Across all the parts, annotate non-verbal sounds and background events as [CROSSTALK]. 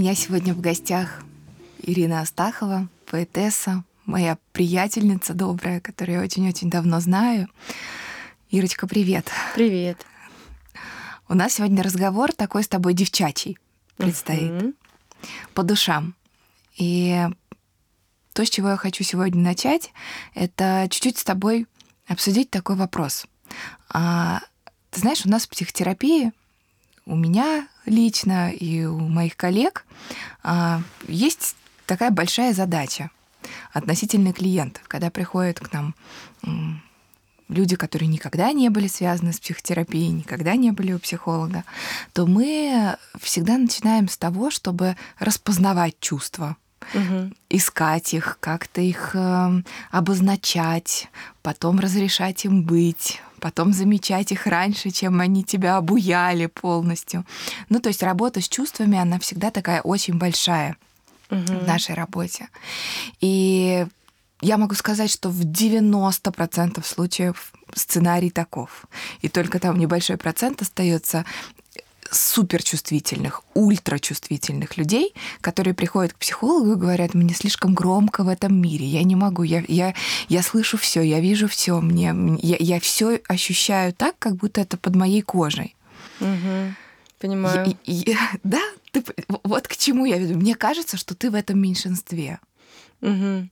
меня сегодня в гостях Ирина Астахова, поэтесса, моя приятельница добрая, которую я очень-очень давно знаю. Ирочка, привет. Привет. У нас сегодня разговор такой с тобой девчачий предстоит. Uh-huh. По душам. И то, с чего я хочу сегодня начать, это чуть-чуть с тобой обсудить такой вопрос. А, ты знаешь, у нас в психотерапии, у меня лично и у моих коллег а, есть такая большая задача относительно клиентов, когда приходят к нам люди, которые никогда не были связаны с психотерапией, никогда не были у психолога, то мы всегда начинаем с того, чтобы распознавать чувства, угу. искать их, как-то их э, обозначать, потом разрешать им быть, потом замечать их раньше, чем они тебя обуяли полностью. Ну, то есть работа с чувствами, она всегда такая очень большая угу. в нашей работе. И я могу сказать, что в 90% случаев сценарий таков. И только там небольшой процент остается суперчувствительных, ультрачувствительных людей, которые приходят к психологу и говорят, мне слишком громко в этом мире, я не могу, я, я, я слышу все, я вижу все, мне, я, я все ощущаю так, как будто это под моей кожей. Угу. Понимаю. И, и, [LAUGHS] да, ты, вот к чему я веду. Мне кажется, что ты в этом меньшинстве. Угу.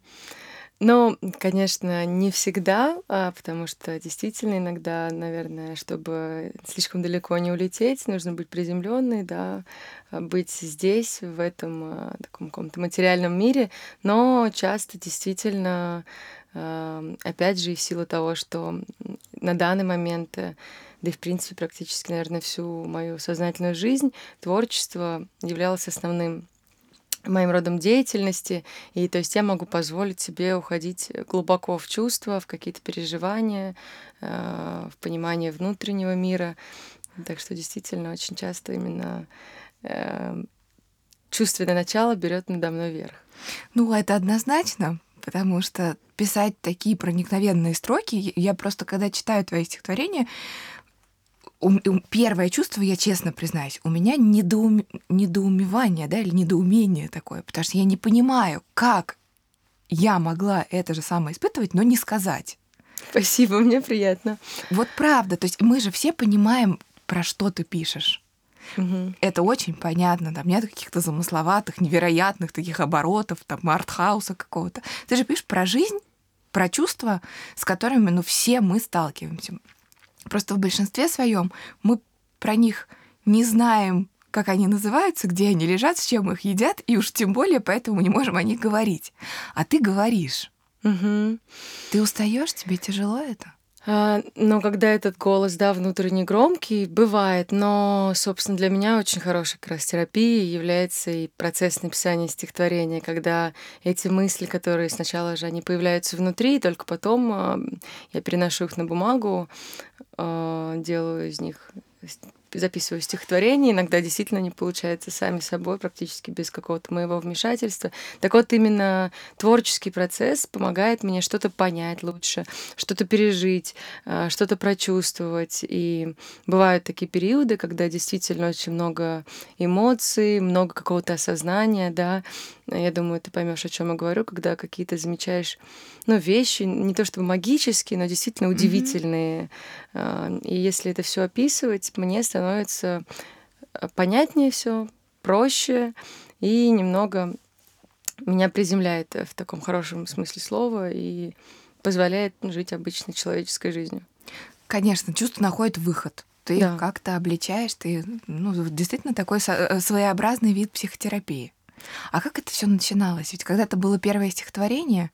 Ну, конечно, не всегда, а, потому что действительно иногда, наверное, чтобы слишком далеко не улететь, нужно быть приземленной, да, а, быть здесь, в этом а, таком каком-то материальном мире, но часто действительно, опять же, и в силу того, что на данный момент э, да и в принципе практически, наверное, всю мою сознательную жизнь творчество являлось основным моим родом деятельности, и то есть я могу позволить себе уходить глубоко в чувства, в какие-то переживания, э, в понимание внутреннего мира. Так что действительно очень часто именно э, чувственное начало берет надо мной верх. Ну, это однозначно, потому что писать такие проникновенные строки, я просто, когда читаю твои стихотворения, первое чувство, я честно признаюсь, у меня недоум... недоумевание, да, или недоумение такое, потому что я не понимаю, как я могла это же самое испытывать, но не сказать. Спасибо, мне приятно. Вот правда, то есть мы же все понимаем, про что ты пишешь. Угу. Это очень понятно, там нет каких-то замысловатых, невероятных таких оборотов, там артхауса какого-то. Ты же пишешь про жизнь, про чувства, с которыми, ну, все мы сталкиваемся. Просто в большинстве своем мы про них не знаем, как они называются, где они лежат, с чем их едят, и уж тем более поэтому не можем о них говорить. А ты говоришь. Угу. Ты устаешь, тебе тяжело это? А, но когда этот голос, да, внутренний громкий, бывает, но, собственно, для меня очень хорошей как раз терапией является и процесс написания стихотворения, когда эти мысли, которые сначала же они появляются внутри, и только потом а, я переношу их на бумагу, а, делаю из них записываю стихотворение, иногда действительно не получается сами собой, практически без какого-то моего вмешательства. Так вот, именно творческий процесс помогает мне что-то понять лучше, что-то пережить, а, что-то прочувствовать. И бывают такие периоды, когда действительно очень много эмоций, много какого-то осознания, да, я думаю, ты поймешь, о чем я говорю, когда какие-то замечаешь, ну, вещи, не то чтобы магические, но действительно удивительные. Mm-hmm. И если это все описывать, мне становится э, понятнее все, проще и немного меня приземляет в таком хорошем смысле слова и позволяет жить обычной человеческой жизнью. Конечно, чувство находит выход. Ты да. как-то обличаешь, ты ну, действительно такой э, своеобразный вид психотерапии. А как это все начиналось? Ведь когда-то было первое стихотворение.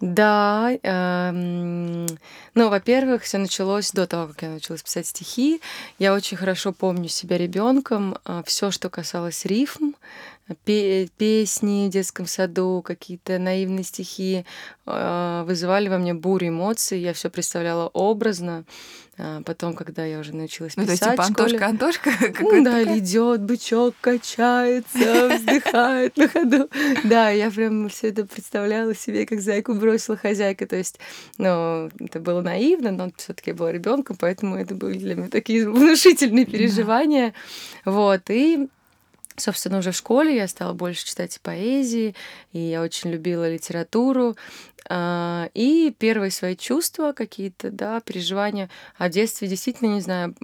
Да, эм, ну, во-первых, все началось до того, как я научилась писать стихи. Я очень хорошо помню себя ребенком. Э, все, что касалось рифм, песни в детском саду, какие-то наивные стихи э, вызывали во мне бурю эмоций. Я все представляла образно. А потом, когда я уже научилась писать, ну, есть, типа Антошка, Антошка [LAUGHS] ну, да, идет бычок, качается, вздыхает на ходу. [LAUGHS] Да, я прям все это представляла себе, как зайку бросила хозяйка. То есть, ну, это было наивно, но все-таки я была ребенком, поэтому это были для меня такие [LAUGHS] внушительные переживания. Вот, и Собственно, уже в школе я стала больше читать поэзии, и я очень любила литературу. А, и первые свои чувства какие-то, да, переживания о детстве, действительно, не знаю,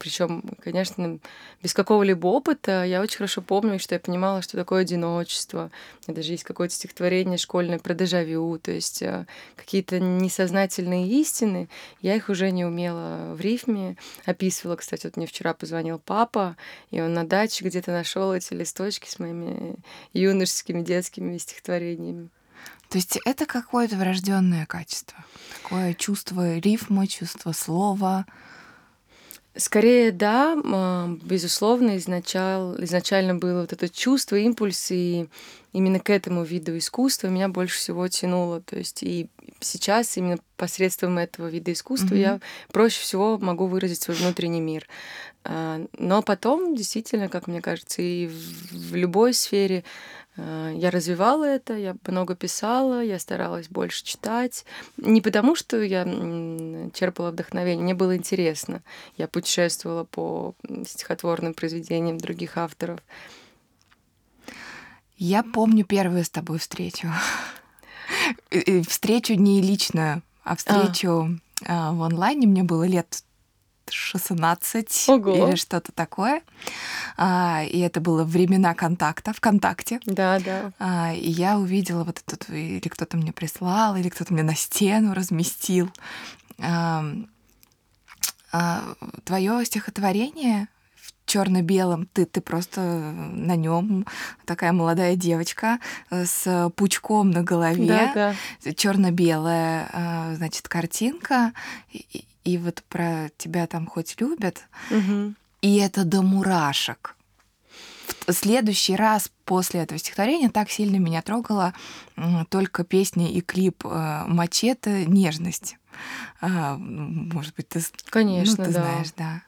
причем, конечно, без какого-либо опыта, я очень хорошо помню, что я понимала, что такое одиночество. У меня даже есть какое-то стихотворение школьное про дежавю, то есть э, какие-то несознательные истины, я их уже не умела в рифме описывала. Кстати, вот мне вчера позвонил папа, и он на даче где-то нашел эти листочки с моими юношескими детскими стихотворениями. То есть это какое-то врожденное качество, такое чувство рифма, чувство слова, Скорее, да, безусловно, изначал, изначально было вот это чувство, импульс, и именно к этому виду искусства меня больше всего тянуло. То есть и сейчас именно посредством этого вида искусства mm-hmm. я проще всего могу выразить свой внутренний мир. А, но потом, действительно, как мне кажется, и в любой сфере я развивала это, я много писала, я старалась больше читать. Не потому, что я черпала вдохновение, мне было интересно. Я путешествовала по стихотворным произведениям других авторов. Я помню первую с тобой встречу. [LAUGHS] Встречу не личную, а, а. встречу а. в онлайне. Мне было лет 16 Ого. или что-то такое. А, и это было времена контакта, ВКонтакте. Да, да. А, и я увидела вот этот, или кто-то мне прислал, или кто-то мне на стену разместил. А, а, твое стихотворение черно-белом, ты, ты просто на нем такая молодая девочка с пучком на голове, да, да. черно-белая, а, значит, картинка, и вот про тебя там хоть любят, угу. и это до мурашек. В следующий раз после этого стихотворения так сильно меня трогала только песня и клип э, «Мачете. Нежность». А, может быть, ты, Конечно, ну, ты да. знаешь, да.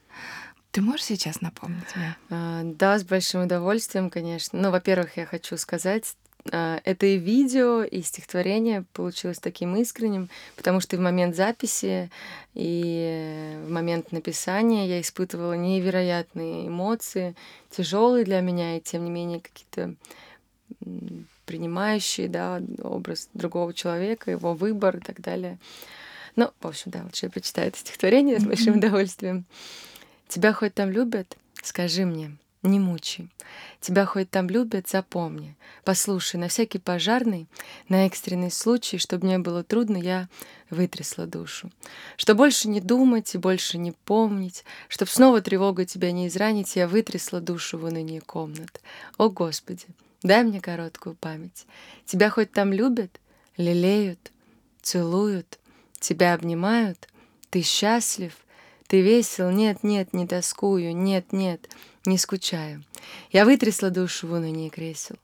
Ты можешь сейчас напомнить мне? А, да, с большим удовольствием, конечно. Ну, во-первых, я хочу сказать, это и видео, и стихотворение получилось таким искренним, потому что и в момент записи, и в момент написания я испытывала невероятные эмоции, тяжелые для меня, и тем не менее какие-то принимающие, да, образ другого человека, его выбор и так далее. Ну, в общем, да, лучше я прочитаю это стихотворение с большим удовольствием. Тебя хоть там любят? Скажи мне, не мучай. Тебя хоть там любят, запомни. Послушай, на всякий пожарный, на экстренный случай, чтобы мне было трудно, я вытрясла душу. Что больше не думать и больше не помнить, чтоб снова тревога тебя не изранить, я вытрясла душу в уныние комнат. О, Господи, дай мне короткую память. Тебя хоть там любят, лелеют, целуют, тебя обнимают, ты счастлив, ты весел, нет, нет, не тоскую, нет, нет, не скучаю. Я вытрясла душу в уныние кресел.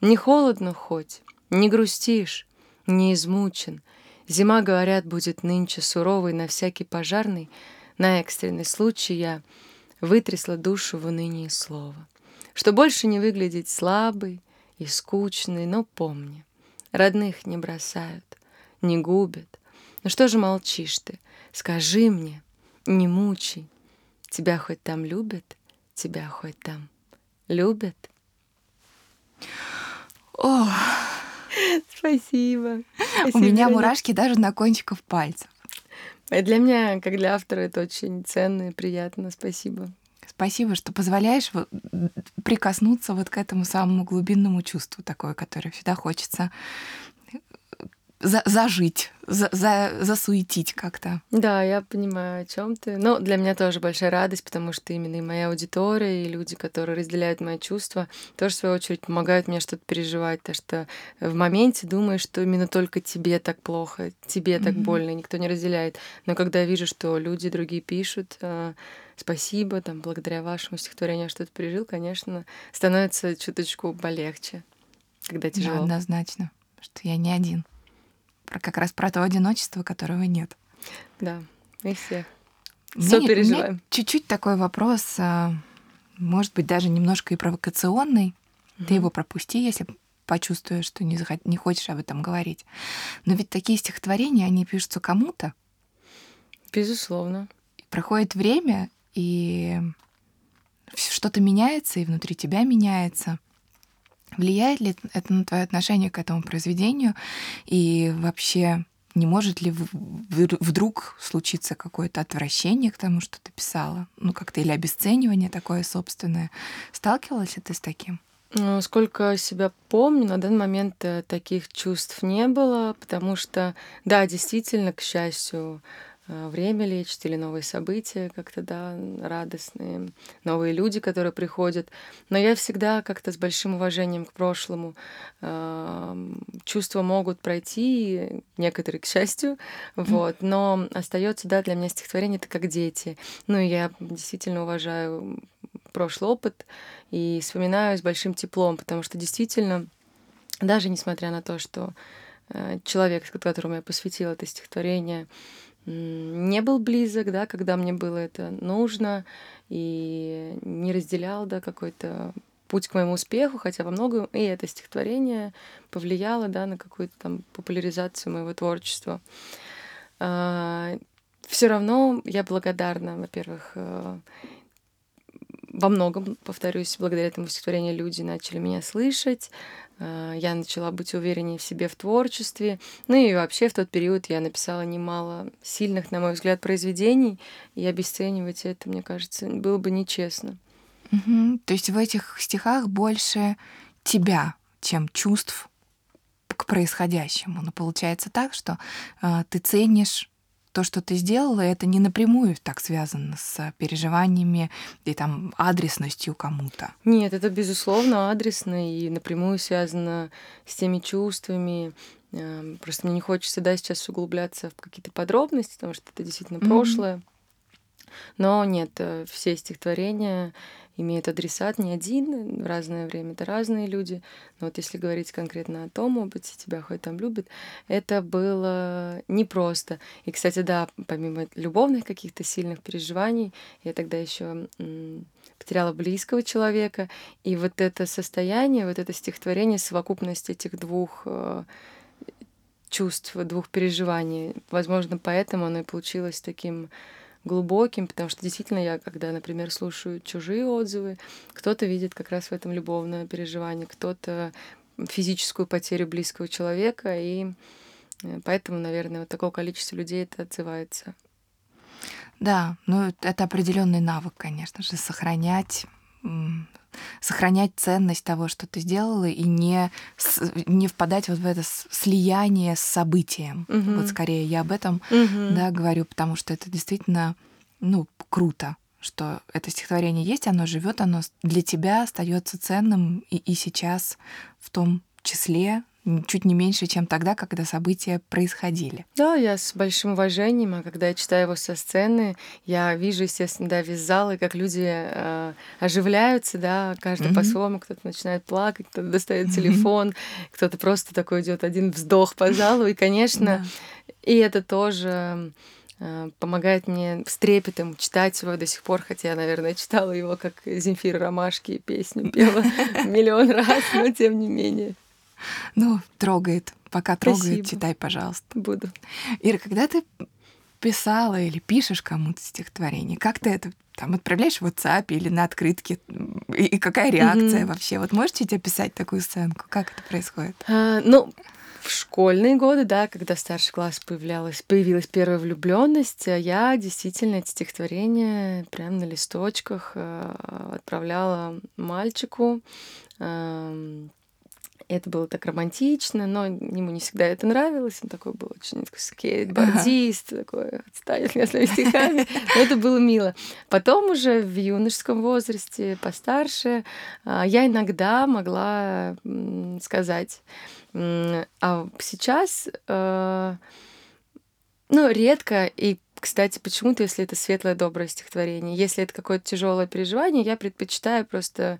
Не холодно хоть, не грустишь, не измучен. Зима, говорят, будет нынче суровой на всякий пожарный. На экстренный случай я вытрясла душу в уныние слова. Что больше не выглядеть слабый и скучный, но помни, родных не бросают, не губят. Ну что же молчишь ты? Скажи мне, не мучай. Тебя хоть там любят, тебя хоть там любят. О, спасибо. [LAUGHS] спасибо. У меня мурашки даже на кончиках пальцев. Для меня, как для автора, это очень ценно и приятно. Спасибо. Спасибо, что позволяешь прикоснуться вот к этому самому глубинному чувству, такое, которое всегда хочется за, зажить, за, за, засуетить как-то. Да, я понимаю, о чем ты. Но для меня тоже большая радость, потому что именно и моя аудитория, и люди, которые разделяют мои чувства, тоже, в свою очередь, помогают мне что-то переживать. То что в моменте думаешь, что именно только тебе так плохо, тебе так mm-hmm. больно, никто не разделяет. Но когда я вижу, что люди другие пишут, э, спасибо, там, благодаря вашему стихотворению что-то пережил, конечно, становится чуточку полегче, когда тяжело. Да, однозначно, что я не один про как раз про то одиночество, которого нет. Да, и все. Все переживаем. Чуть-чуть такой вопрос, а, может быть, даже немножко и провокационный. Угу. Ты его пропусти, если почувствуешь, что не, захот... не хочешь об этом говорить. Но ведь такие стихотворения, они пишутся кому-то. Безусловно. Проходит время, и что что-то меняется, и внутри тебя меняется. Влияет ли это на твое отношение к этому произведению? И вообще не может ли вдруг случиться какое-то отвращение к тому, что ты писала? Ну, как-то или обесценивание такое собственное. Сталкивалась ли ты с таким? Ну, сколько себя помню, на данный момент э, таких чувств не было, потому что, да, действительно, к счастью, время лечит или новые события как-то, да, радостные, новые люди, которые приходят. Но я всегда как-то с большим уважением к прошлому. Чувства могут пройти, некоторые, к счастью, вот, но остается, да, для меня стихотворение это как дети. Ну, я действительно уважаю прошлый опыт и вспоминаю с большим теплом, потому что действительно, даже несмотря на то, что э, человек, которому я посвятила это стихотворение, не был близок, да, когда мне было это нужно, и не разделял, да, какой-то путь к моему успеху, хотя во многом и это стихотворение повлияло, да, на какую-то там популяризацию моего творчества. А, Все равно я благодарна, во-первых, э, во многом, повторюсь, благодаря этому стихотворению люди начали меня слышать, я начала быть увереннее в себе в творчестве. Ну и вообще в тот период я написала немало сильных, на мой взгляд, произведений, и обесценивать это, мне кажется, было бы нечестно. Угу. То есть в этих стихах больше тебя, чем чувств к происходящему. Но получается так, что э, ты ценишь то, что ты сделала, это не напрямую так связано с переживаниями и там адресностью кому-то. Нет, это безусловно адресно и напрямую связано с теми чувствами. Эм, просто мне не хочется, да, сейчас углубляться в какие-то подробности, потому что это действительно mm-hmm. прошлое. Но нет, э, все стихотворения имеют адресат не один, в разное время это разные люди. Но вот если говорить конкретно о том опыте, тебя хоть там любят, это было непросто. И, кстати, да, помимо любовных каких-то сильных переживаний, я тогда еще потеряла близкого человека. И вот это состояние, вот это стихотворение, совокупность этих двух э, чувств, двух переживаний, возможно, поэтому оно и получилось таким глубоким, потому что действительно я, когда, например, слушаю чужие отзывы, кто-то видит как раз в этом любовное переживание, кто-то физическую потерю близкого человека, и э, поэтому, наверное, вот такое количество людей это отзывается. Да, ну это определенный навык, конечно же, сохранять сохранять ценность того, что ты сделала, и не, не впадать вот в это слияние с событием. Угу. Вот скорее я об этом угу. да, говорю, потому что это действительно ну, круто что это стихотворение есть, оно живет, оно для тебя остается ценным и, и сейчас в том числе, чуть не меньше, чем тогда, когда события происходили. Да, я с большим уважением, а когда я читаю его со сцены, я вижу, естественно, да, весь зал, и как люди э, оживляются, да, каждый mm-hmm. по-своему, кто-то начинает плакать, кто-то достает mm-hmm. телефон, кто-то просто такой идет один вздох по залу, и, конечно, yeah. и это тоже э, помогает мне с трепетом читать его до сих пор, хотя я, наверное, читала его как Земфира Ромашки, песню пела [LAUGHS] миллион раз, но тем не менее. Ну, трогает. Пока трогает, Спасибо. читай, пожалуйста. Буду. Ира, когда ты писала или пишешь кому-то стихотворение, как ты это там отправляешь в WhatsApp или на открытке? И, и какая реакция mm-hmm. вообще? Вот можете тебе описать такую сценку? Как это происходит? А, ну, в школьные годы, да, когда старший класс появлялась, появилась первая влюбленность, я действительно эти стихотворения прямо на листочках э, отправляла мальчику. Э, это было так романтично, но ему не всегда это нравилось. Он такой был очень такой скейтбордист, ага. такой отстанет меня своими стихами. Но это было мило. Потом уже в юношеском возрасте, постарше, а, я иногда могла сказать. А сейчас, э, ну, редко и кстати, почему-то, если это светлое, доброе стихотворение, если это какое-то тяжелое переживание, я предпочитаю просто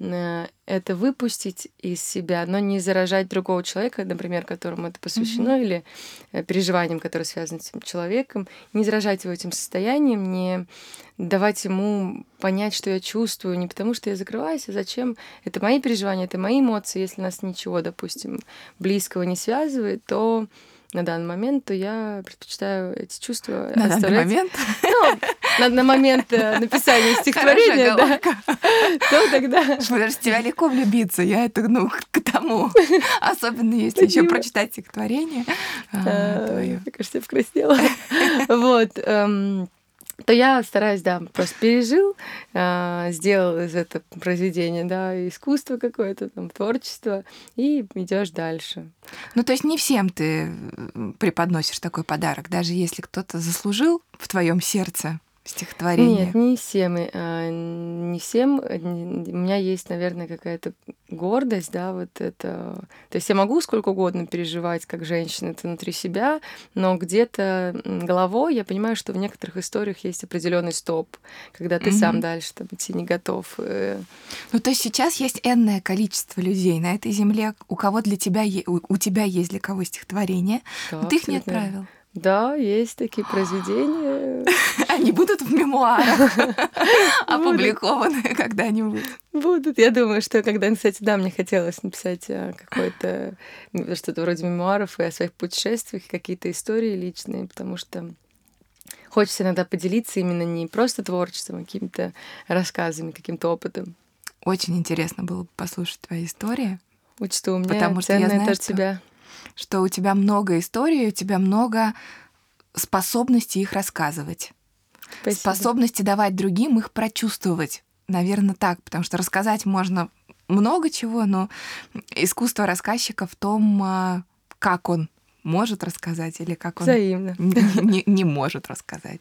э, это выпустить из себя, но не заражать другого человека, например, которому это посвящено, mm-hmm. или э, переживанием, которое связано с этим человеком, не заражать его этим состоянием, не давать ему понять, что я чувствую, не потому что я закрываюсь, а зачем. Это мои переживания, это мои эмоции. Если нас ничего, допустим, близкого не связывает, то на данный момент, то я предпочитаю эти чувства На данный момент? Ну, на, на момент э, написания стихотворения, да, то тогда... Потому тебя легко влюбиться, я это, ну, к тому. Особенно если еще прочитать стихотворение а. Мне кажется, я покраснела. [LAUGHS] Вот. То я стараюсь, да, просто пережил, э, сделал из этого произведения, да, искусство какое-то, там, творчество, и идешь дальше. Ну, то есть не всем ты преподносишь такой подарок, даже если кто-то заслужил в твоем сердце стихотворение? Нет, не всем. А, не всем. У меня есть, наверное, какая-то гордость, да, вот это. То есть я могу сколько угодно переживать, как женщина, это внутри себя, но где-то головой я понимаю, что в некоторых историях есть определенный стоп, когда ты mm-hmm. сам дальше там идти не готов. Э. Ну, то есть сейчас есть энное количество людей на этой земле, у кого для тебя, у, у тебя есть для кого стихотворение, да, но ты их не отправил. Да, есть такие произведения. [LAUGHS] Они будут в мемуарах [LAUGHS] опубликованы когда-нибудь. Будут. Я думаю, что когда, кстати, да, мне хотелось написать э, какое-то что-то вроде мемуаров и о своих путешествиях, какие-то истории личные, потому что хочется иногда поделиться именно не просто творчеством, а какими-то рассказами, каким-то опытом. Очень интересно было бы послушать твои истории. Учту, у меня потому что я знаю, от тебя что у тебя много историй, у тебя много способности их рассказывать. Спасибо. Способности давать другим их прочувствовать. Наверное, так, потому что рассказать можно много чего, но искусство рассказчика в том, а, как он может рассказать или как он Взаимно. Не, не, не может рассказать.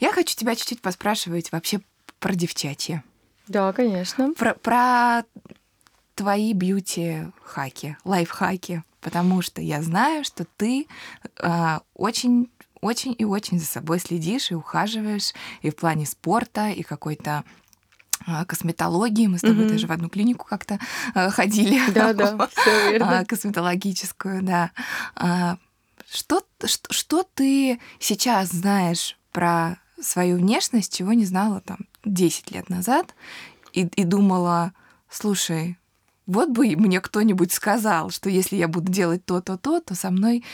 Я хочу тебя чуть-чуть поспрашивать вообще про девчачье. Да, конечно. Про, про твои бьюти-хаки, лайфхаки потому что я знаю, что ты э, очень очень и очень за собой следишь и ухаживаешь и в плане спорта, и какой-то а, косметологии. Мы с тобой mm-hmm. даже в одну клинику как-то э, ходили. Да, [LAUGHS] да, все верно. Косметологическую, да. Что, что, что ты сейчас знаешь про свою внешность, чего не знала там 10 лет назад, и, и думала, слушай, вот бы мне кто-нибудь сказал, что если я буду делать то-то, то, со мной,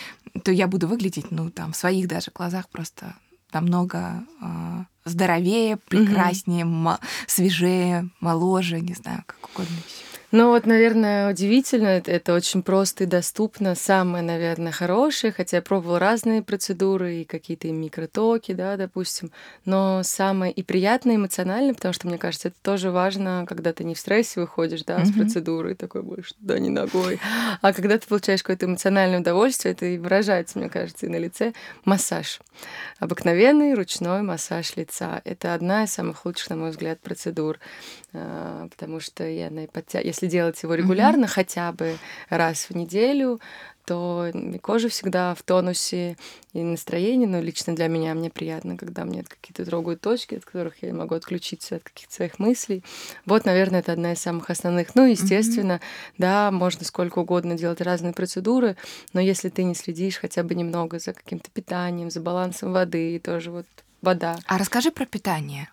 то я буду выглядеть, ну, там, в своих даже глазах просто намного э, здоровее, прекраснее, mm-hmm. свежее, моложе, не знаю, как угодно еще. Ну вот, наверное, удивительно, это, очень просто и доступно. Самое, наверное, хорошее, хотя я пробовала разные процедуры и какие-то микротоки, да, допустим, но самое и приятное, эмоциональное, потому что, мне кажется, это тоже важно, когда ты не в стрессе выходишь, да, mm-hmm. с процедуры, такой больше да, не ногой, а когда ты получаешь какое-то эмоциональное удовольствие, это и выражается, мне кажется, и на лице. Массаж. Обыкновенный ручной массаж лица. Это одна из самых лучших, на мой взгляд, процедур, а, потому что я, если если делать его регулярно, mm-hmm. хотя бы раз в неделю, то кожа всегда в тонусе и настроение, но лично для меня мне приятно, когда мне какие-то трогают точки, от которых я могу отключиться от каких-то своих мыслей. Вот, наверное, это одна из самых основных. Ну, естественно, mm-hmm. да, можно сколько угодно делать разные процедуры, но если ты не следишь хотя бы немного за каким-то питанием, за балансом воды, и тоже вот вода. А расскажи про питание.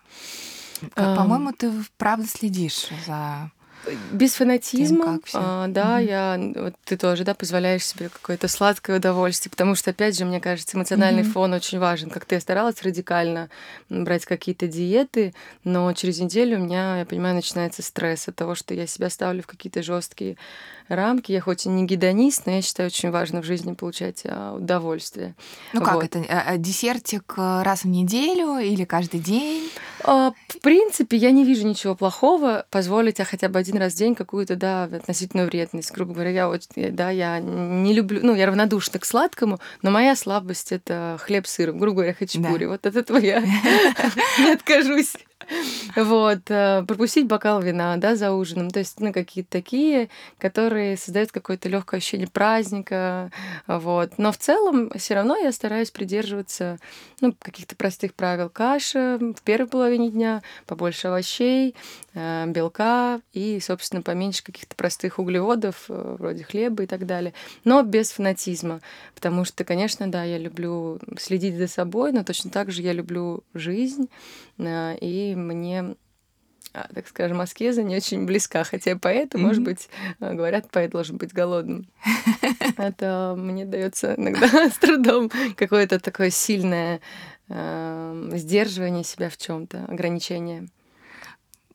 По-моему, ты правда следишь за без фанатизма, Тем, а, да, угу. я, вот ты тоже, да, позволяешь себе какое-то сладкое удовольствие, потому что, опять же, мне кажется, эмоциональный угу. фон очень важен. Как ты я старалась радикально брать какие-то диеты, но через неделю у меня, я понимаю, начинается стресс от того, что я себя ставлю в какие-то жесткие рамки. Я хоть и не гедонист, но я считаю, очень важно в жизни получать а, удовольствие. Ну как вот. это? А, десертик э, раз в неделю или каждый день? В принципе, я не вижу ничего плохого позволить а хотя бы один один раз в день какую-то, да, относительную вредность. Грубо говоря, я очень, да, я не люблю, ну, я равнодушна к сладкому, но моя слабость — это хлеб с сыром, грубо говоря, хачапури. Да. Вот от этого я [LAUGHS] не откажусь. Вот, э, пропустить бокал вина, да, за ужином. То есть, ну, какие-то такие, которые создают какое-то легкое ощущение праздника, вот. Но в целом все равно я стараюсь придерживаться, ну, каких-то простых правил. Каша в первой половине дня, побольше овощей, э, белка и, собственно, поменьше каких-то простых углеводов, э, вроде хлеба и так далее. Но без фанатизма, потому что, конечно, да, я люблю следить за собой, но точно так же я люблю жизнь, и мне а, так скажем, аскеза не очень близка, хотя поэт, mm-hmm. может быть, а, говорят, поэт должен быть голодным. [LAUGHS] Это мне дается иногда [LAUGHS] с трудом какое-то такое сильное э, сдерживание себя в чем-то, ограничение.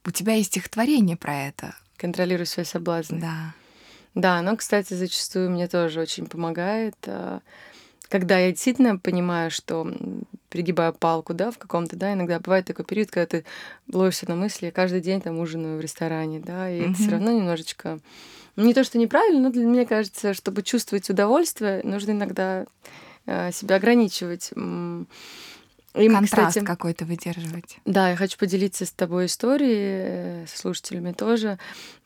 У тебя есть стихотворение про это. Контролируй свои соблазны. Да. Да, оно, кстати, зачастую мне тоже очень помогает. Когда я действительно понимаю, что перегибаю палку, да, в каком-то, да, иногда бывает такой период, когда ты ловишься на мысли, я каждый день там ужинаю в ресторане, да, и mm-hmm. это все равно немножечко ну, не то, что неправильно, но для меня кажется, чтобы чувствовать удовольствие, нужно иногда э, себя ограничивать. Им, Контраст кстати, какой-то выдерживать. Да, я хочу поделиться с тобой историей, э, с слушателями тоже.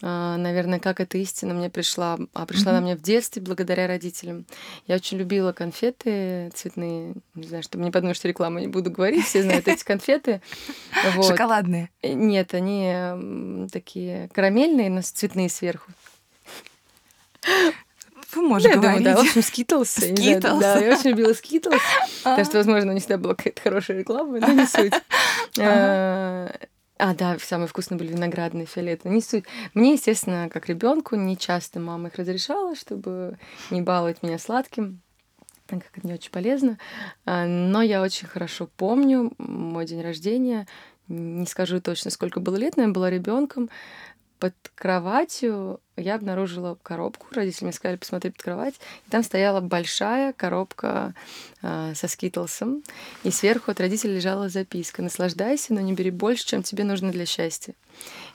А, наверное, как эта истина мне пришла, а пришла mm-hmm. она мне в детстве благодаря родителям. Я очень любила конфеты цветные. Не знаю, чтобы не подумать, что рекламу не буду говорить, все знают эти конфеты. [LAUGHS] Шоколадные? Э, нет, они такие карамельные, но цветные сверху можешь да, говорить. да, в общем, Skittles. Skittles. Да, я очень любила Skittles. [LAUGHS] Так что, возможно, не всегда была какая-то хорошая реклама, но не суть. [LAUGHS] А, а, да, самые вкусные были виноградные фиолеты. Не суть. Мне, естественно, как ребенку, не часто мама их разрешала, чтобы не баловать меня сладким так как это не очень полезно. А, но я очень хорошо помню мой день рождения. Не скажу точно, сколько было лет, но я была ребенком под кроватью я обнаружила коробку. Родители мне сказали посмотреть под кровать. И там стояла большая коробка э, со скитлсом. И сверху от родителей лежала записка. Наслаждайся, но не бери больше, чем тебе нужно для счастья.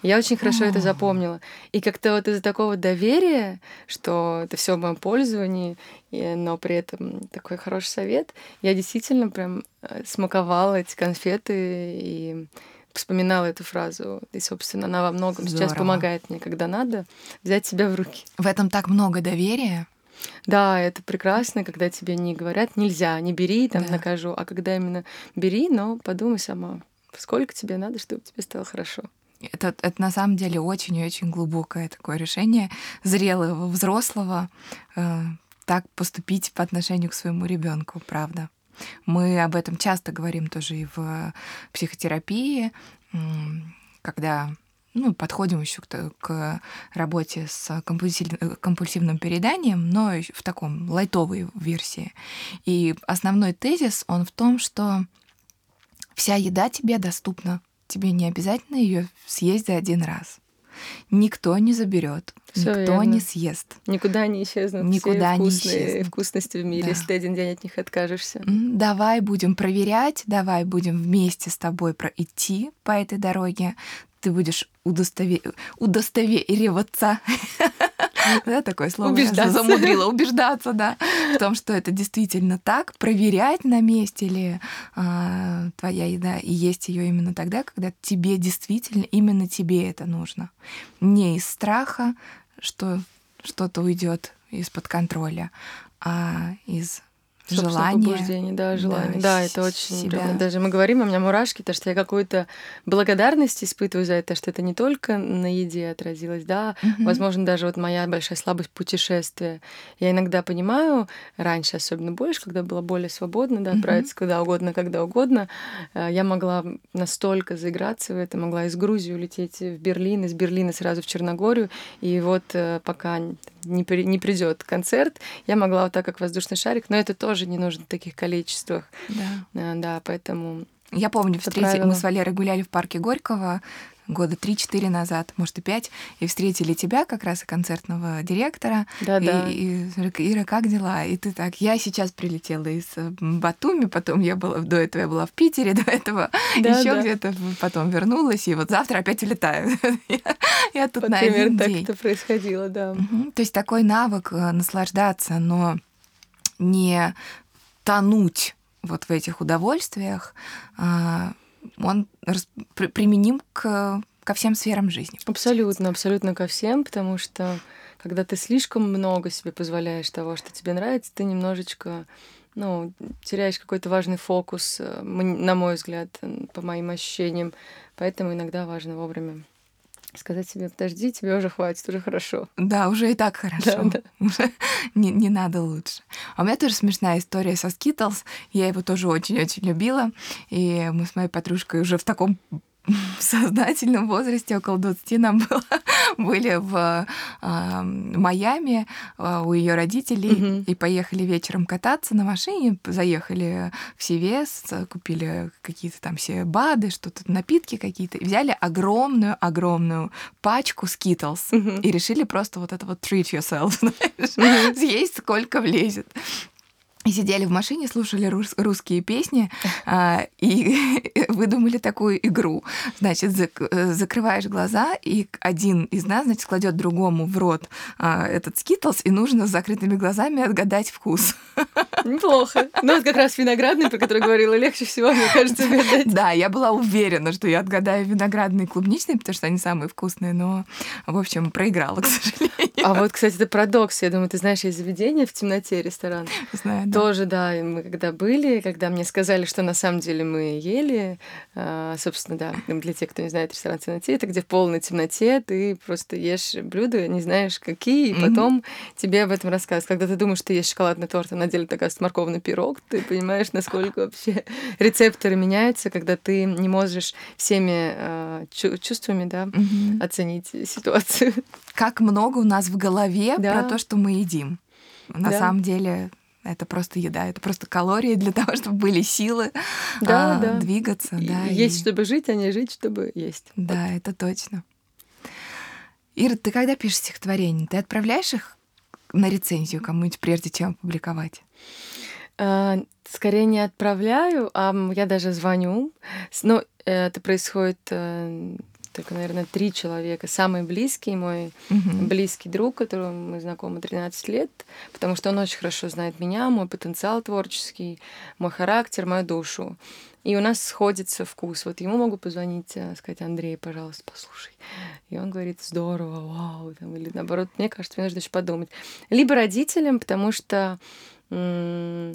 И я очень хорошо это запомнила. И как-то вот из-за такого доверия, что это все в моем пользовании, но при этом такой хороший совет, я действительно прям э, смаковала эти конфеты и вспоминала эту фразу. И, собственно, она во многом Здорово. сейчас помогает мне, когда надо взять себя в руки. В этом так много доверия. Да, это прекрасно, когда тебе не говорят нельзя, не бери, там да. накажу, а когда именно бери, но подумай сама, сколько тебе надо, чтобы тебе стало хорошо. Это, это на самом деле очень и очень глубокое такое решение зрелого, взрослого э, так поступить по отношению к своему ребенку, правда. Мы об этом часто говорим тоже и в психотерапии, когда ну, подходим еще к, к работе с компульсивным переданием, но в таком лайтовой версии. И основной тезис, он в том, что вся еда тебе доступна. Тебе не обязательно ее съесть за один раз никто не заберет, Всё никто верно. не съест. Никуда не исчезнут Никуда все вкусные не исчезнут. вкусности в мире, да. если ты один день от них откажешься. Давай будем проверять, давай будем вместе с тобой идти по этой дороге. Ты будешь удостове... удостовериваться [LAUGHS] [LAUGHS] да, такое слово убеждаться. замудрила, убеждаться, да, [LAUGHS] в том, что это действительно так, проверять на месте ли а, твоя еда и есть ее именно тогда, когда тебе действительно, именно тебе это нужно. Не из страха, что что-то уйдет из-под контроля, а из желание. побуждение, да, желание. Да, да это очень... Себя. Даже мы говорим, у меня мурашки, то, что я какую-то благодарность испытываю за это, что это не только на еде отразилось, да, угу. возможно, даже вот моя большая слабость путешествия. Я иногда понимаю, раньше особенно больше, когда было более свободно, да, отправиться угу. куда угодно, когда угодно, э, я могла настолько заиграться в это, могла из Грузии улететь в Берлин, из Берлина сразу в Черногорию, и вот э, пока не, при, не придет концерт, я могла вот так, как воздушный шарик, но это тоже не нужно в таких количествах. Да. А, да, поэтому... Я помню, встретили, мы с Валерой гуляли в парке Горького, года 3-4 назад, может и 5, и встретили тебя, как раз и концертного директора. Да, и, да. И, Ира, как дела? И ты так, я сейчас прилетела из э, Батуми, потом я была, до этого я была в Питере, [LAUGHS] до этого да, еще да. где-то, потом вернулась, и вот завтра опять улетаю. [LAUGHS] я, тут на один так день. это происходило, да. То есть такой навык э, наслаждаться, но не тонуть вот в этих удовольствиях, а, он применим к, ко всем сферам жизни. Абсолютно, абсолютно ко всем, потому что когда ты слишком много себе позволяешь того, что тебе нравится, ты немножечко ну, теряешь какой-то важный фокус, э, на мой взгляд, по моим ощущениям. Поэтому иногда важно вовремя сказать себе, подожди, тебе уже хватит, уже хорошо. Да, уже и так [LAUGHS] хорошо. Да, да. [LAUGHS] Уже не, не надо лучше. А у меня тоже смешная история со Skittles. Я его тоже очень-очень любила. И мы с моей подружкой уже в таком в сознательном возрасте, около 20 нам было, [LAUGHS] были в э, Майами э, у ее родителей mm-hmm. и поехали вечером кататься на машине, заехали в Севес, купили какие-то там все БАДы, что-то, напитки какие-то, и взяли огромную-огромную пачку Skittles mm-hmm. и решили просто вот это вот treat yourself, [LAUGHS] знаешь, mm-hmm. съесть сколько влезет. И сидели в машине, слушали рус- русские песни [LAUGHS] а, и [LAUGHS] выдумали такую игру. Значит, зак- закрываешь глаза, и один из нас, значит, кладет другому в рот а, этот скитлс, и нужно с закрытыми глазами отгадать вкус. [LAUGHS] Неплохо. Ну, вот как раз виноградный, про который говорила, легче всего, мне кажется, угадать. Да, я была уверена, что я отгадаю виноградный и клубничный, потому что они самые вкусные, но, в общем, проиграла, к сожалению. А вот, кстати, это парадокс. Я думаю, ты знаешь, есть заведение в темноте, ресторан. Знаю, тоже, да, мы когда были, когда мне сказали, что на самом деле мы ели, а, собственно, да, для тех, кто не знает ресторан темноте, это где в полной темноте ты просто ешь блюда, не знаешь какие, и потом mm-hmm. тебе об этом рассказывают. Когда ты думаешь, что ты ешь шоколадный торт, а на деле такая морковный пирог, ты понимаешь, насколько вообще рецепторы меняются, когда ты не можешь всеми э, чувствами, да, mm-hmm. оценить ситуацию. Как много у нас в голове да. про то, что мы едим. На да. самом деле это просто еда, это просто калории для того, [LAUGHS] чтобы были силы да, а, да. двигаться. Да, есть, и... чтобы жить, а не жить, чтобы есть. Да, вот. это точно. Ира, ты когда пишешь стихотворение, ты отправляешь их на рецензию кому-нибудь, прежде чем опубликовать? А, скорее не отправляю, а я даже звоню. Но это происходит э, только, наверное, три человека. Самый близкий, мой угу. близкий друг, которым мы знакомы 13 лет, потому что он очень хорошо знает меня, мой потенциал творческий, мой характер, мою душу. И у нас сходится вкус. Вот ему могу позвонить, э, сказать, Андрей, пожалуйста, послушай. И он говорит, здорово, вау. Там, или наоборот, мне кажется, мне нужно еще подумать. Либо родителям, потому что не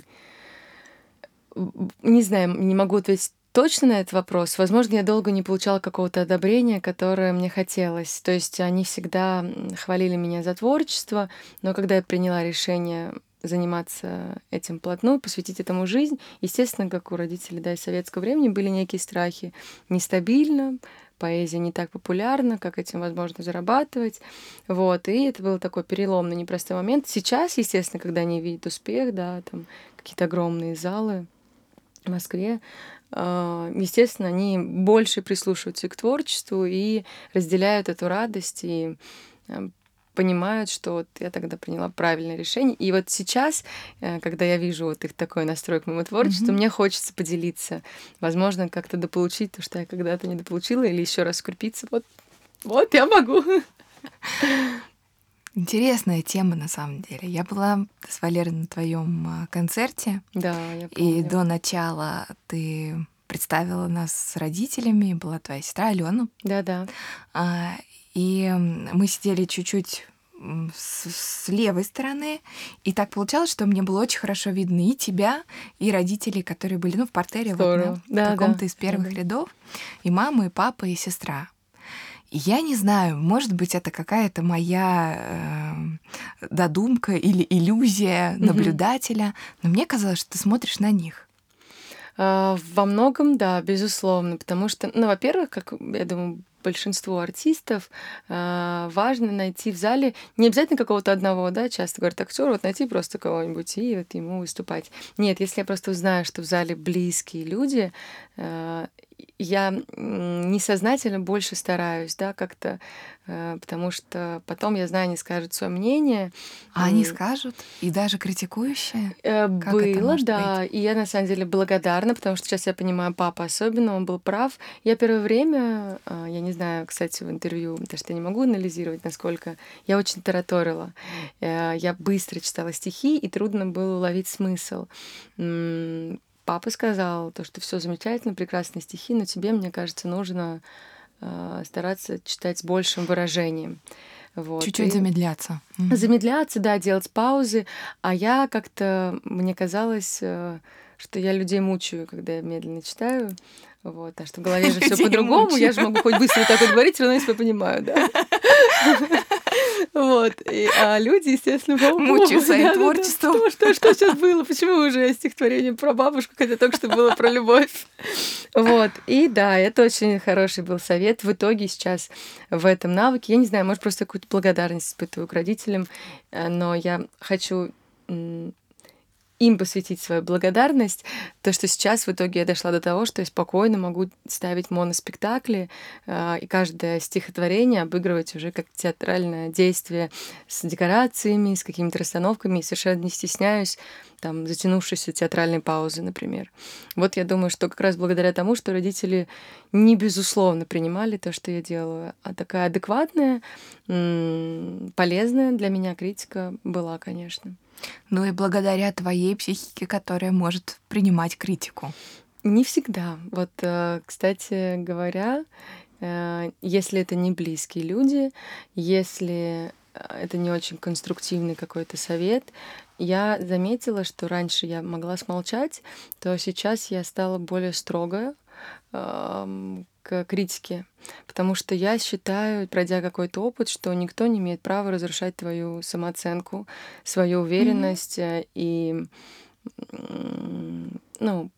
знаю, не могу ответить точно на этот вопрос. Возможно, я долго не получала какого-то одобрения, которое мне хотелось. То есть они всегда хвалили меня за творчество, но когда я приняла решение заниматься этим плотно, посвятить этому жизнь, естественно, как у родителей да, из советского времени были некие страхи. Нестабильно, поэзия не так популярна, как этим возможно зарабатывать. Вот, и это был такой переломный, непростой момент. Сейчас, естественно, когда они видят успех, да, там какие-то огромные залы в Москве, естественно, они больше прислушиваются к творчеству и разделяют эту радость и а, понимают, что вот я тогда приняла правильное решение. И вот сейчас, э, когда я вижу вот их такой настрой к моему творчеству, mm-hmm. мне хочется поделиться. Возможно, как-то дополучить то, что я когда-то не дополучила, или еще раз скрепиться. Вот, вот я могу. [LAUGHS] Интересная тема на самом деле. Я была с Валерой на твоем а, концерте. Да, я помню. И до начала ты представила нас с родителями, была твоя сестра Алена. Да, да. И мы сидели чуть-чуть с, с левой стороны, и так получалось, что мне было очень хорошо видно и тебя, и родителей, которые были ну, в портере вот, на, да, каком-то да. из первых да. рядов, и мама, и папа, и сестра. Я не знаю, может быть, это какая-то моя э, додумка или иллюзия наблюдателя, но мне казалось, что ты смотришь на них. А, во многом, да, безусловно, потому что, ну, во-первых, как я думаю, большинству артистов э, важно найти в зале не обязательно какого-то одного, да, часто говорят актер, вот найти просто кого-нибудь и вот ему выступать. Нет, если я просто узнаю, что в зале близкие люди, э, я несознательно больше стараюсь, да, как-то, э, потому что потом, я знаю, они скажут свое мнение. А они скажут? И даже критикующие? Э, как Было, да. Быть? И я, на самом деле, благодарна, потому что сейчас я понимаю, папа особенно, он был прав. Я первое время, а, я не знаю, кстати, в интервью, потому что я не могу анализировать, насколько я очень тараторила. Э, я быстро читала стихи, и трудно было уловить смысл папа сказал, то, что все замечательно, прекрасные стихи, но тебе, мне кажется, нужно э, стараться читать с большим выражением. Вот. Чуть-чуть и замедляться. Замедляться, да, делать паузы. А я как-то, мне казалось, э, что я людей мучаю, когда я медленно читаю. Вот, а что в голове же [LAUGHS] все по-другому. Я же могу хоть быстро так вот говорить, все равно я себя понимаю, да. [LAUGHS] Вот. И, а люди, естественно, Мучаются своим творчеством. Что, что, что сейчас было? Почему уже стихотворение про бабушку, хотя только что было про любовь? Вот. И да, это очень хороший был совет. В итоге сейчас в этом навыке, я не знаю, может, просто какую-то благодарность испытываю к родителям, э, но я хочу им посвятить свою благодарность, то, что сейчас в итоге я дошла до того, что я спокойно могу ставить моноспектакли, э, и каждое стихотворение обыгрывать уже как театральное действие с декорациями, с какими-то расстановками, и совершенно не стесняюсь там затянувшейся театральной паузы, например. Вот я думаю, что как раз благодаря тому, что родители не безусловно принимали то, что я делаю, а такая адекватная, полезная для меня критика была, конечно. Ну и благодаря твоей психике, которая может принимать критику. Не всегда. Вот, э, кстати говоря, э, если это не близкие люди, если э, это не очень конструктивный какой-то совет, я заметила, что раньше я могла смолчать, то сейчас я стала более строгая к критике, потому что я считаю, пройдя какой-то опыт, что никто не имеет права разрушать твою самооценку, свою уверенность mm-hmm. и ну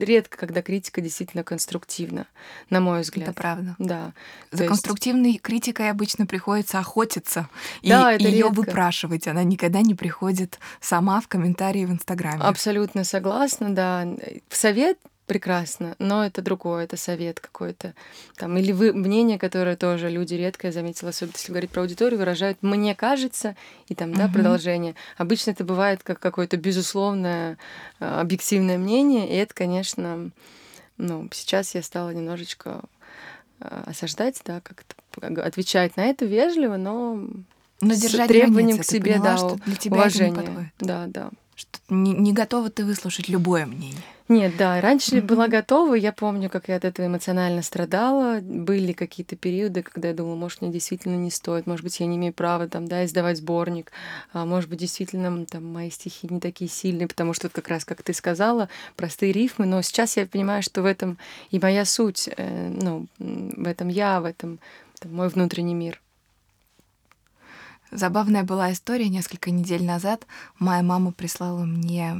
редко, когда критика действительно конструктивна, на мой взгляд. Это правда. Да. За То конструктивной есть... критикой обычно приходится охотиться да, и ее выпрашивать. Она никогда не приходит сама в комментарии в Инстаграме. Абсолютно согласна, да. В совет прекрасно, но это другое, это совет какой-то. Там, или вы, мнение, которое тоже люди редко, я заметила, особенно если говорить про аудиторию, выражают «мне кажется» и там, да, продолжение. Обычно это бывает как какое-то безусловное а, объективное мнение, и это, конечно, ну, сейчас я стала немножечко а, осаждать, да, как-то отвечать на это вежливо, но но держать с требованием границы, к себе, поняла, да, что для тебя уважение. Да, да. Что не, не готова ты выслушать любое мнение. Нет, да, раньше mm-hmm. была готова. Я помню, как я от этого эмоционально страдала. Были какие-то периоды, когда я думала, может, мне действительно не стоит, может быть, я не имею права там, да, издавать сборник, а может быть, действительно там мои стихи не такие сильные, потому что как раз, как ты сказала, простые рифмы. Но сейчас я понимаю, что в этом и моя суть, э, ну, в этом я, в этом там, мой внутренний мир. Забавная была история несколько недель назад. Моя мама прислала мне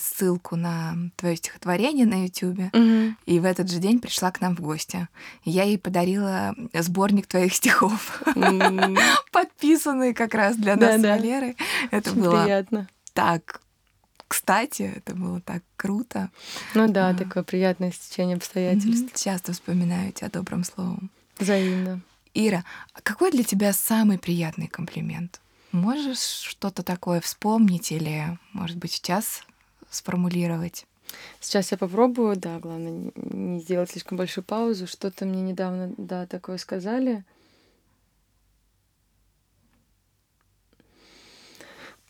ссылку на твое стихотворение на YouTube, угу. и в этот же день пришла к нам в гости. Я ей подарила сборник твоих стихов, [LAUGHS] подписанный как раз для нас с Валерой. Это было приятно. Так кстати, это было так круто. Ну да, а. такое приятное стечение обстоятельств. Часто вспоминаю тебя добрым словом. Взаимно. Ира, а какой для тебя самый приятный комплимент? Можешь что-то такое вспомнить или, может быть, сейчас сформулировать? Сейчас я попробую, да, главное не сделать слишком большую паузу. Что-то мне недавно, да, такое сказали.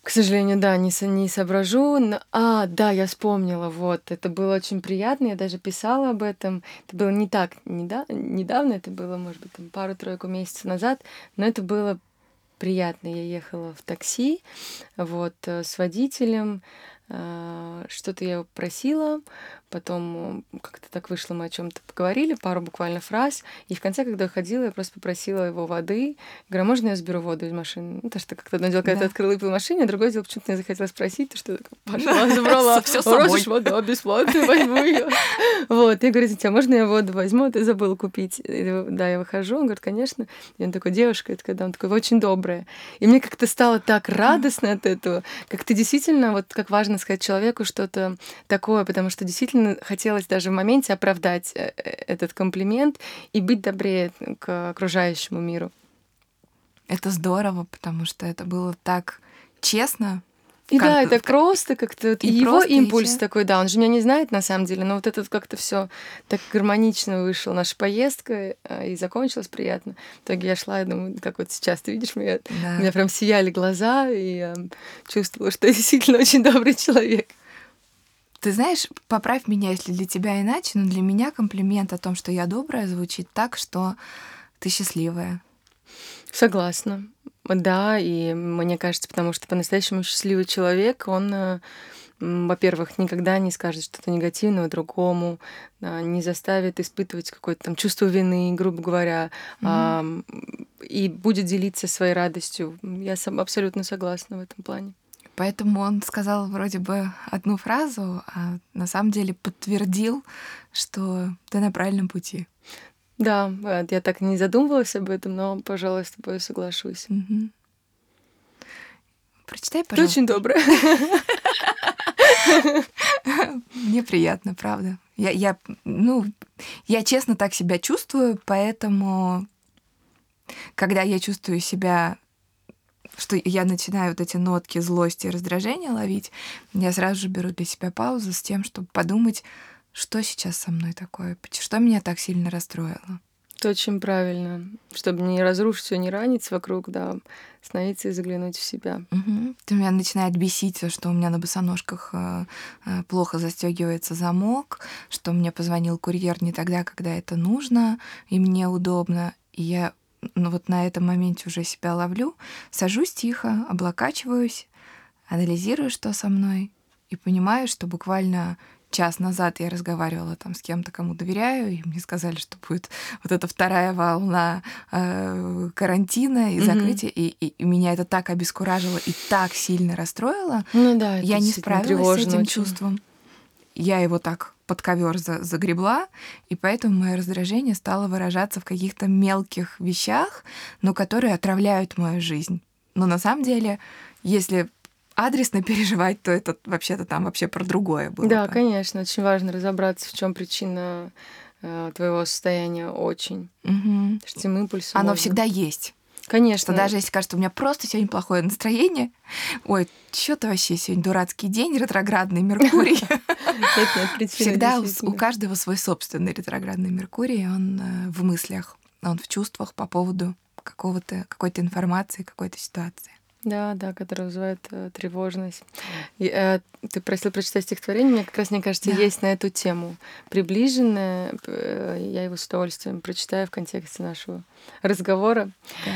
К сожалению, да, не, не соображу. Но... А, да, я вспомнила, вот. Это было очень приятно, я даже писала об этом. Это было не так неда... недавно, это было, может быть, там пару-тройку месяцев назад, но это было приятно. Я ехала в такси, вот, э, с водителем, что-то я его просила, потом как-то так вышло, мы о чем-то поговорили, пару буквально фраз, и в конце, когда уходила, я просто попросила его воды, говорю, «А можно я заберу воду из машины? Ну, то, что как-то одно дело, когда да. ты открыла и пил машине, а другое дело, почему-то мне захотелось спросить, то, что пошла, забрала, [LAUGHS] все собой. вода бесплатно, возьму ее. [LAUGHS] Вот, я говорю, извините, а можно я воду возьму, а ты забыла купить? Да, я выхожу, он говорит, конечно. И он такой, девушка, это когда он такой, вы очень добрая. И мне как-то стало так радостно от этого, как ты действительно, вот как важно сказать человеку что-то такое, потому что действительно хотелось даже в моменте оправдать э, э, этот комплимент и быть добрее к окружающему миру. Это здорово, потому что это было так честно, и как, да, это просто как-то вот и его импульс и такой, да, он же меня не знает на самом деле, но вот это как-то все так гармонично вышло. Наша поездка э, и закончилась приятно. В итоге я шла, и думаю, как вот сейчас ты видишь меня, да. у меня прям сияли глаза, и я чувствовала, что я [LAUGHS] действительно очень добрый человек. Ты знаешь, поправь меня, если для тебя иначе, но для меня комплимент о том, что я добрая, звучит так, что ты счастливая. Согласна. Да, и мне кажется, потому что по-настоящему счастливый человек, он э, во-первых, никогда не скажет что-то негативного другому, не заставит испытывать какое-то там чувство вины, грубо говоря, mm-hmm. и будет делиться своей радостью. Я сам абсолютно согласна в этом плане. Поэтому он сказал вроде бы одну фразу, а на самом деле подтвердил, что ты на правильном пути. Да, я так не задумывалась об этом, но, пожалуй, с тобой соглашусь. Угу. Прочитай, пожалуйста. Ты очень добрая. Мне приятно, правда. Я, я, ну, я честно так себя чувствую, поэтому, когда я чувствую себя что я начинаю вот эти нотки злости и раздражения ловить, я сразу же беру для себя паузу с тем, чтобы подумать, что сейчас со мной такое, что меня так сильно расстроило. Это очень правильно. Чтобы не разрушить все, не ранить вокруг, да, остановиться и заглянуть в себя. Угу. То меня начинает бесить, что у меня на босоножках э, э, плохо застегивается замок, что мне позвонил курьер не тогда, когда это нужно, и мне удобно. И я ну, вот на этом моменте уже себя ловлю, сажусь тихо, облокачиваюсь, анализирую, что со мной, и понимаю, что буквально час назад я разговаривала там с кем-то, кому доверяю, и мне сказали, что будет вот эта вторая волна э, карантина и закрытия, mm-hmm. и, и, меня это так обескуражило и так сильно расстроило. Ну да, я не справилась с этим очень. чувством. Я его так под ковер за, загребла, и поэтому мое раздражение стало выражаться в каких-то мелких вещах, но которые отравляют мою жизнь. Но на самом деле, если адресно переживать, то это вообще-то там вообще про другое было. Да, конечно, очень важно разобраться, в чем причина э, твоего состояния очень. Угу. Что этим импульсом Оно можно... всегда есть. Конечно. Что даже если кажется, у меня просто сегодня плохое настроение, ой, что-то вообще сегодня дурацкий день, ретроградный Меркурий. [LAUGHS] Всегда у каждого свой собственный ретроградный Меркурий, он э, в мыслях, он в чувствах по поводу какого-то, какой-то информации, какой-то ситуации. Да, да, который вызывает э, тревожность. И, э, ты просил прочитать стихотворение, мне как раз, мне кажется, да. есть на эту тему. Приближенное, э, я его с удовольствием прочитаю в контексте нашего разговора. Да.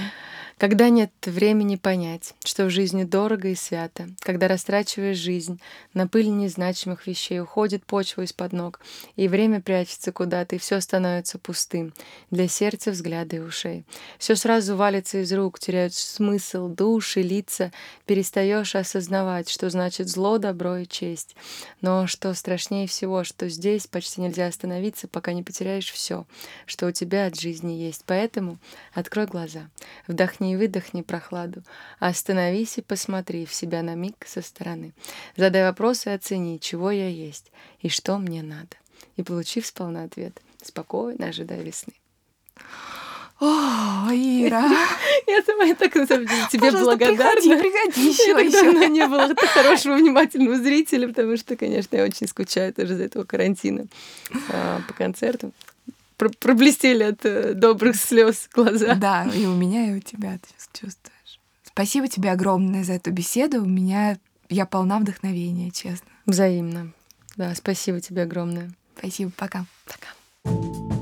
Когда нет времени понять, что в жизни дорого и свято, когда растрачиваешь жизнь на пыль незначимых вещей, уходит почва из-под ног, и время прячется куда-то, и все становится пустым для сердца, взгляда и ушей. Все сразу валится из рук, теряют смысл, души, лица, перестаешь осознавать, что значит зло, добро и честь. Но что страшнее всего, что здесь почти нельзя остановиться, пока не потеряешь все, что у тебя от жизни есть. Поэтому открой глаза, вдохни и выдохни прохладу, а остановись и посмотри в себя на миг со стороны. Задай вопрос и оцени, чего я есть и что мне надо. И получив сполна ответ, спокойно ожидай весны. О, Ира! [LAUGHS] Я сама так на самом деле тебе благодарна. Приходи, приходи еще, я еще. давно не было хорошего, внимательного зрителя, потому что, конечно, я очень скучаю тоже за этого карантина а, по концертам проблестели от э, добрых слез глаза. Да, и у меня, и у тебя ты чувствуешь. Спасибо тебе огромное за эту беседу. У меня я полна вдохновения, честно. Взаимно. Да, спасибо тебе огромное. Спасибо, пока. Пока.